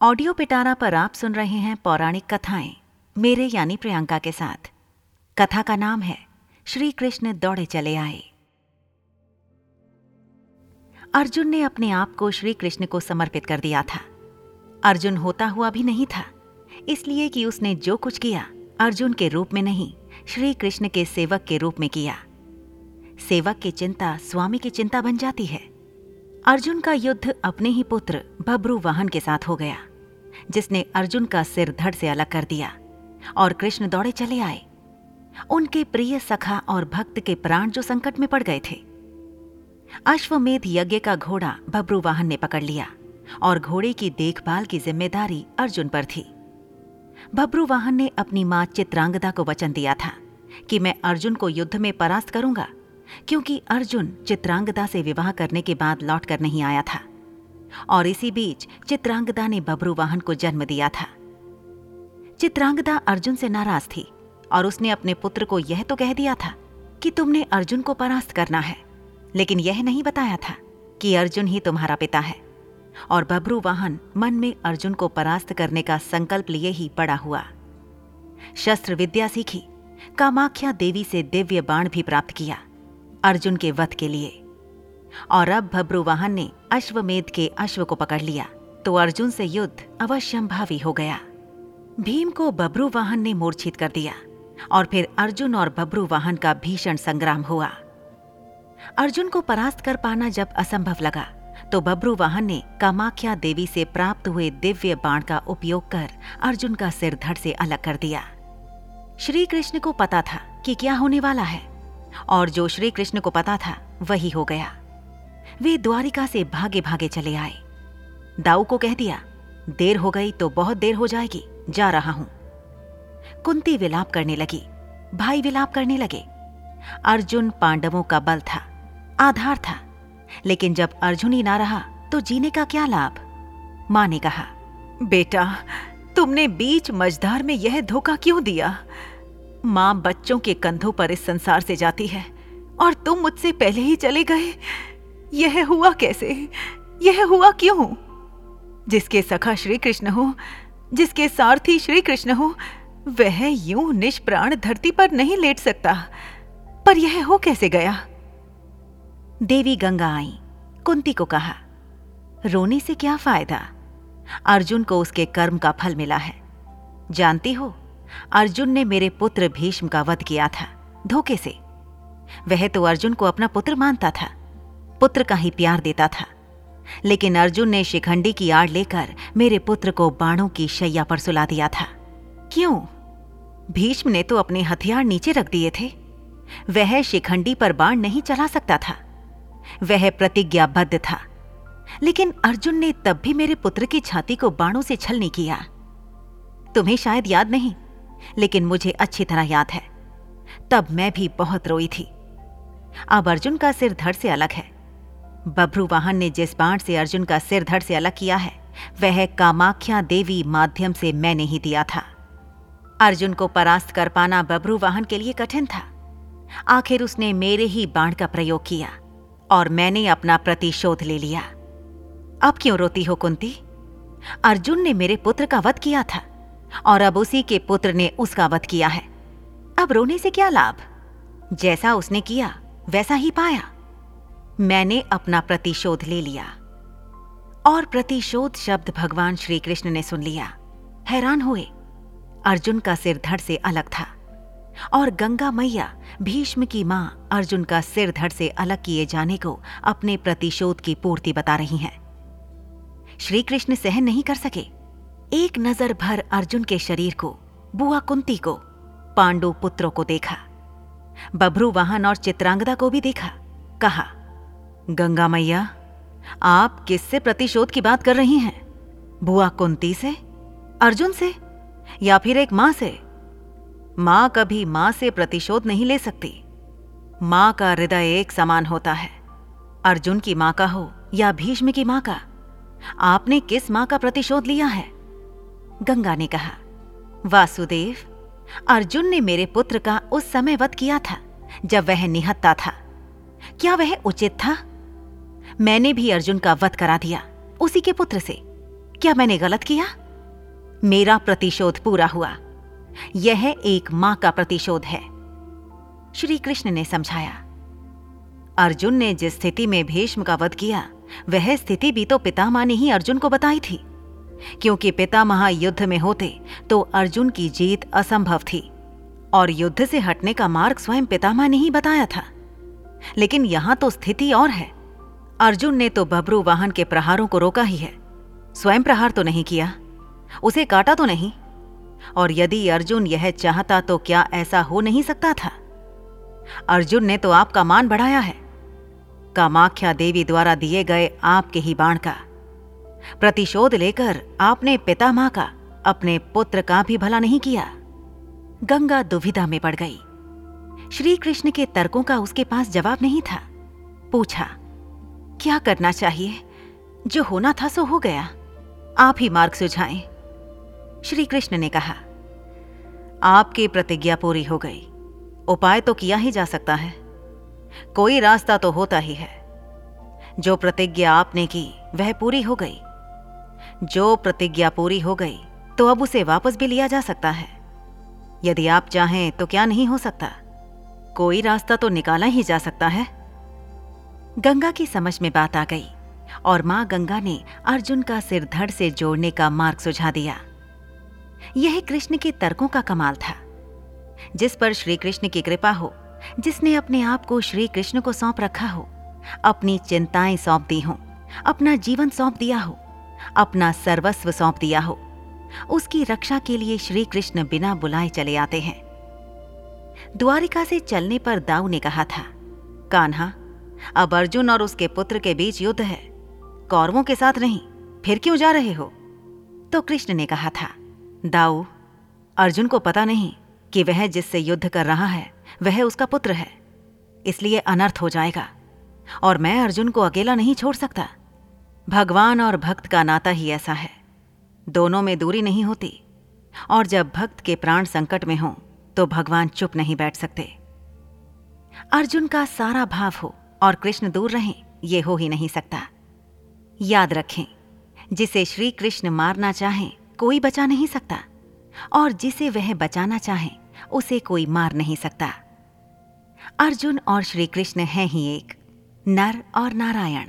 Audio पिटारा पर आप सुन रहे हैं पौराणिक कथाएँ, मेरे यानी प्रियंका के साथ। कथा का नाम है, श्री कृष्ण दौड़े चले आए। अर्जुन ने अपने आप को श्री कृष्ण को समर्पित कर दिया था। अर्जुन होता हुआ भी नहीं था, इसलिए कि उसने जो कुछ किया, अर्जुन के रूप में नहीं, श्री कृष्ण के सेवक के रूप में किया। सेवक की चिंता, स्वामी की चिंता बन जाती है। अर्जुन का युद्ध अपने ही पुत्र बब्रू वाहन के साथ हो गया, जिसने अर्जुन का सिर धड़ से अलग कर दिया और कृष्ण दौड़े चले आए। उनके प्रिय सखा और भक्त के प्राण जो संकट में पड़ गए थे। अश्वमेध यज्ञ का घोड़ा बब्रू वाहन ने पकड़ लिया और घोड़े की देखभाल की ज़िम्मेदारी अर्जुन पर थी। बब्रू वाहन ने अपनी माँ चित्रांगदा को वचन दिया था कि मैं अर्जुन को युद्ध में परास्त करूँगा क्योंकि अर्जुन चित्रांगदा से विवाह करने के बाद लौटकर नहीं आया था। और इसी बीच चित्रांगदा ने बबरू वाहन को जन्म दिया था। चित्रांगदा अर्जुन से नाराज़ थी और उसने अपने पुत्र को यह तो कह दिया था कि तुमने अर्जुन को परास्त करना है, लेकिन यह नहीं बताया था कि अर्जुन ही तुम्हारा पिता है। और बबरू वाहन मन में अर्जुन को परास्त करने का संकल्प लिए ही बड़ा हुआ। शस्त्र विद्या सीखी, कामाख्या देवी से दिव्य बाण भी प्राप्त किया। अर्जुन के वध के लिए। और अब भब्रुवाहन ने अश्वमेध के अश्व को पकड़ लिया तो अर्जुन से युद्ध अवश्यंभावी हो गया। भीम को बब्रुवाहन ने मूर्छित कर दिया, और फिर अर्जुन और बब्रुवाहन का भीषण संग्राम हुआ। अर्जुन को परास्त कर पाना जब असंभव लगा तो बब्रुवाहन ने कामाख्या देवी से प्राप्त हुए दिव्य बाण का उपयोग कर अर्जुन का सिर धड़ से अलग कर दिया। श्री कृष्ण को पता था कि क्या होने वाला है। और जो श्री कृष्ण को पता था, वही हो गया। वे द्वारिका से भागे भागे चले आए। दाऊ को कह दिया, देर हो गई तो बहुत देर हो जाएगी, जा रहा हूँ। कुंती विलाप करने लगी, भाई विलाप करने लगे। अर्जुन पांडवों का बल था, आधार था, लेकिन जब अर्जुन ही ना रहा तो जीने का क्या लाभ? माँ ने कहा, बेटा, तुमने बीच मझधार में यह धोखा क्यों दिया? माँ बच्चों के कंधों पर इस संसार से जाती है, और तुम मुझसे पहले ही चले गए। यह हुआ कैसे? यह हुआ क्यों? जिसके सखा श्री कृष्ण हो, जिसके सारथी श्री कृष्ण हो, वह यूँ निष्प्राण धरती पर नहीं लेट सकता। पर यह हो कैसे गया? देवी गंगा आई, कुंती को कहा, रोने से क्या फ़ायदा? अर्जुन को उसके कर्म का फल मिला है। जानती हो अर्जुन ने मेरे पुत्र भीष्म का वध किया था, धोखे से। वह तो अर्जुन को अपना पुत्र मानता था, पुत्र का ही प्यार देता था। लेकिन अर्जुन ने शिखंडी की आड़ लेकर मेरे पुत्र को बाणों की शैया पर सुला दिया था। क्यों? भीष्म ने तो अपने हथियार नीचे रख दिए थे। वह शिखंडी पर बाण नहीं चला सकता था। वह प्रतिज्ञाबद्ध था। लेकिन अर्जुन ने तब भी मेरे पुत्र की छाती को बाणों से छलनी किया। तुम्हें शायद याद नहीं लेकिन मुझे अच्छी तरह याद है। तब मैं भी बहुत रोई थी। अब अर्जुन का सिर धड़ से अलग है। बभ्रू वाहन ने जिस बाण से अर्जुन का सिर धड़ से अलग किया है, वह कामाख्या देवी माध्यम से मैंने ही दिया था। अर्जुन को परास्त कर पाना बभ्रू वाहन के लिए कठिन था। आखिर उसने मेरे ही बाण का प्रयोग किया और मैंने अपना प्रतिशोध ले लिया। अब क्यों रोती हो कुंती? अर्जुन ने मेरे पुत्र का वध किया था। और अब उसी के पुत्र ने उसका वध किया है। अब रोने से क्या लाभ? जैसा उसने किया, वैसा ही पाया। मैंने अपना प्रतिशोध ले लिया। और प्रतिशोध शब्द भगवान श्री कृष्ण ने सुन लिया। हैरान हुए। अर्जुन का सिर धड़ से अलग था। और गंगा मैया, भीष्म की माँ, अर्जुन का सिर धड़ से अलग किए जाने को अपने प्रतिशोध की पूर्ति बता रही हैं। श्री कृष्ण सहन नहीं कर सके। एक नज़र भर अर्जुन के शरीर को, बुआ कुंती को, पांडु पुत्रों को देखा। बभ्रू वाहन और चित्रांगदा को भी देखा। कहा, गंगा मैया, आप किससे प्रतिशोध की बात कर रही हैं? बुआ कुंती से? अर्जुन से? या फिर एक माँ से? माँ कभी माँ से प्रतिशोध नहीं ले सकती। माँ का हृदय एक समान होता है। अर्जुन की माँ का हो या भीष्म की माँ का? आपने किस माँ का प्रतिशोध लिया है? गंगा ने कहा, वासुदेव, अर्जुन ने मेरे पुत्र का उस समय वध किया था, जब वह निहत्ता था। क्या वह उचित था? मैंने भी अर्जुन का वध करा दिया, उसी के पुत्र से। क्या मैंने गलत किया? मेरा प्रतिशोध पूरा हुआ। यह एक माँ का प्रतिशोध है। श्री कृष्ण ने समझाया, अर्जुन ने जिस स्थिति में भीष्म का वध किया, वह स्थिति भी तो पितामह ने ही अर्जुन को बताई थी। क्योंकि पितामह युद्ध में होते तो अर्जुन की जीत असंभव थी, और युद्ध से हटने का मार्ग स्वयं पितामह ने ही बताया था। लेकिन यहाँ तो स्थिति और है। अर्जुन ने तो बबरू वाहन के प्रहारों को रोका ही है। स्वयं प्रहार तो नहीं किया, उसे काटा तो नहीं। और यदि अर्जुन यह चाहता तो क्या ऐसा हो नहीं सकता था? अर्जुन ने तो आपका मान बढ़ाया है। कामाख्या देवी द्वारा दिए गए आपके ही बाण का प्रतिशोध लेकर आपने पिता माँ का अपने पुत्र का भी भला नहीं किया। गंगा दुविधा में पड़ गई। श्री कृष्ण के तर्कों का उसके पास जवाब नहीं था। पूछा, क्या करना चाहिए? जो होना था सो हो गया। आप ही मार्ग सुझाएँ। श्री कृष्ण ने कहा, आपकी प्रतिज्ञा पूरी हो गई। उपाय तो किया ही जा सकता है। कोई रास्ता तो होता ही है। जो प्रतिज्ञा आपने की, वह पूरी हो गई। जो प्रतिज्ञा पूरी हो गई तो अब उसे वापस भी लिया जा सकता है। यदि आप चाहें तो क्या नहीं हो सकता? कोई रास्ता तो निकाला ही जा सकता है। गंगा की समझ में बात आ गई, और माँ गंगा ने अर्जुन का सिर धड़ से जोड़ने का मार्ग सुझा दिया। यह कृष्ण के तर्कों का कमाल था। जिस पर श्री कृष्ण की कृपा हो, जिसने अपने आप को श्री कृष्ण को सौंप रखा हो, अपनी चिंताएँ सौंप दी हो, अपना जीवन सौंप दिया हो अपना सर्वस्व सौंप दिया हो। उसकी रक्षा के लिए श्री कृष्ण बिना बुलाए चले आते हैं। द्वारिका से चलने पर दाऊ ने कहा था, कान्हा, अब अर्जुन और उसके पुत्र के बीच युद्ध है। कौरवों के साथ नहीं, फिर क्यों जा रहे हो? तो कृष्ण ने कहा था, दाऊ, अर्जुन को पता नहीं कि वह जिससे युद्ध कर रहा है, वह उसका पुत्र है, इसलिए अनर्थ हो जाएगा, और मैं अर्जुन को अकेला नहीं छोड़ सकता। भगवान और भक्त का नाता ही ऐसा है। दोनों में दूरी नहीं होती। और जब भक्त के प्राण संकट में हों तो भगवान चुप नहीं बैठ सकते। अर्जुन का सारा भाव हो और कृष्ण दूर रहें, ये हो ही नहीं सकता। याद रखें, जिसे श्री कृष्ण मारना चाहें, कोई बचा नहीं सकता। और जिसे वह बचाना चाहे, उसे कोई मार नहीं सकता। अर्जुन और श्री कृष्ण हैं ही एक, नर और नारायण।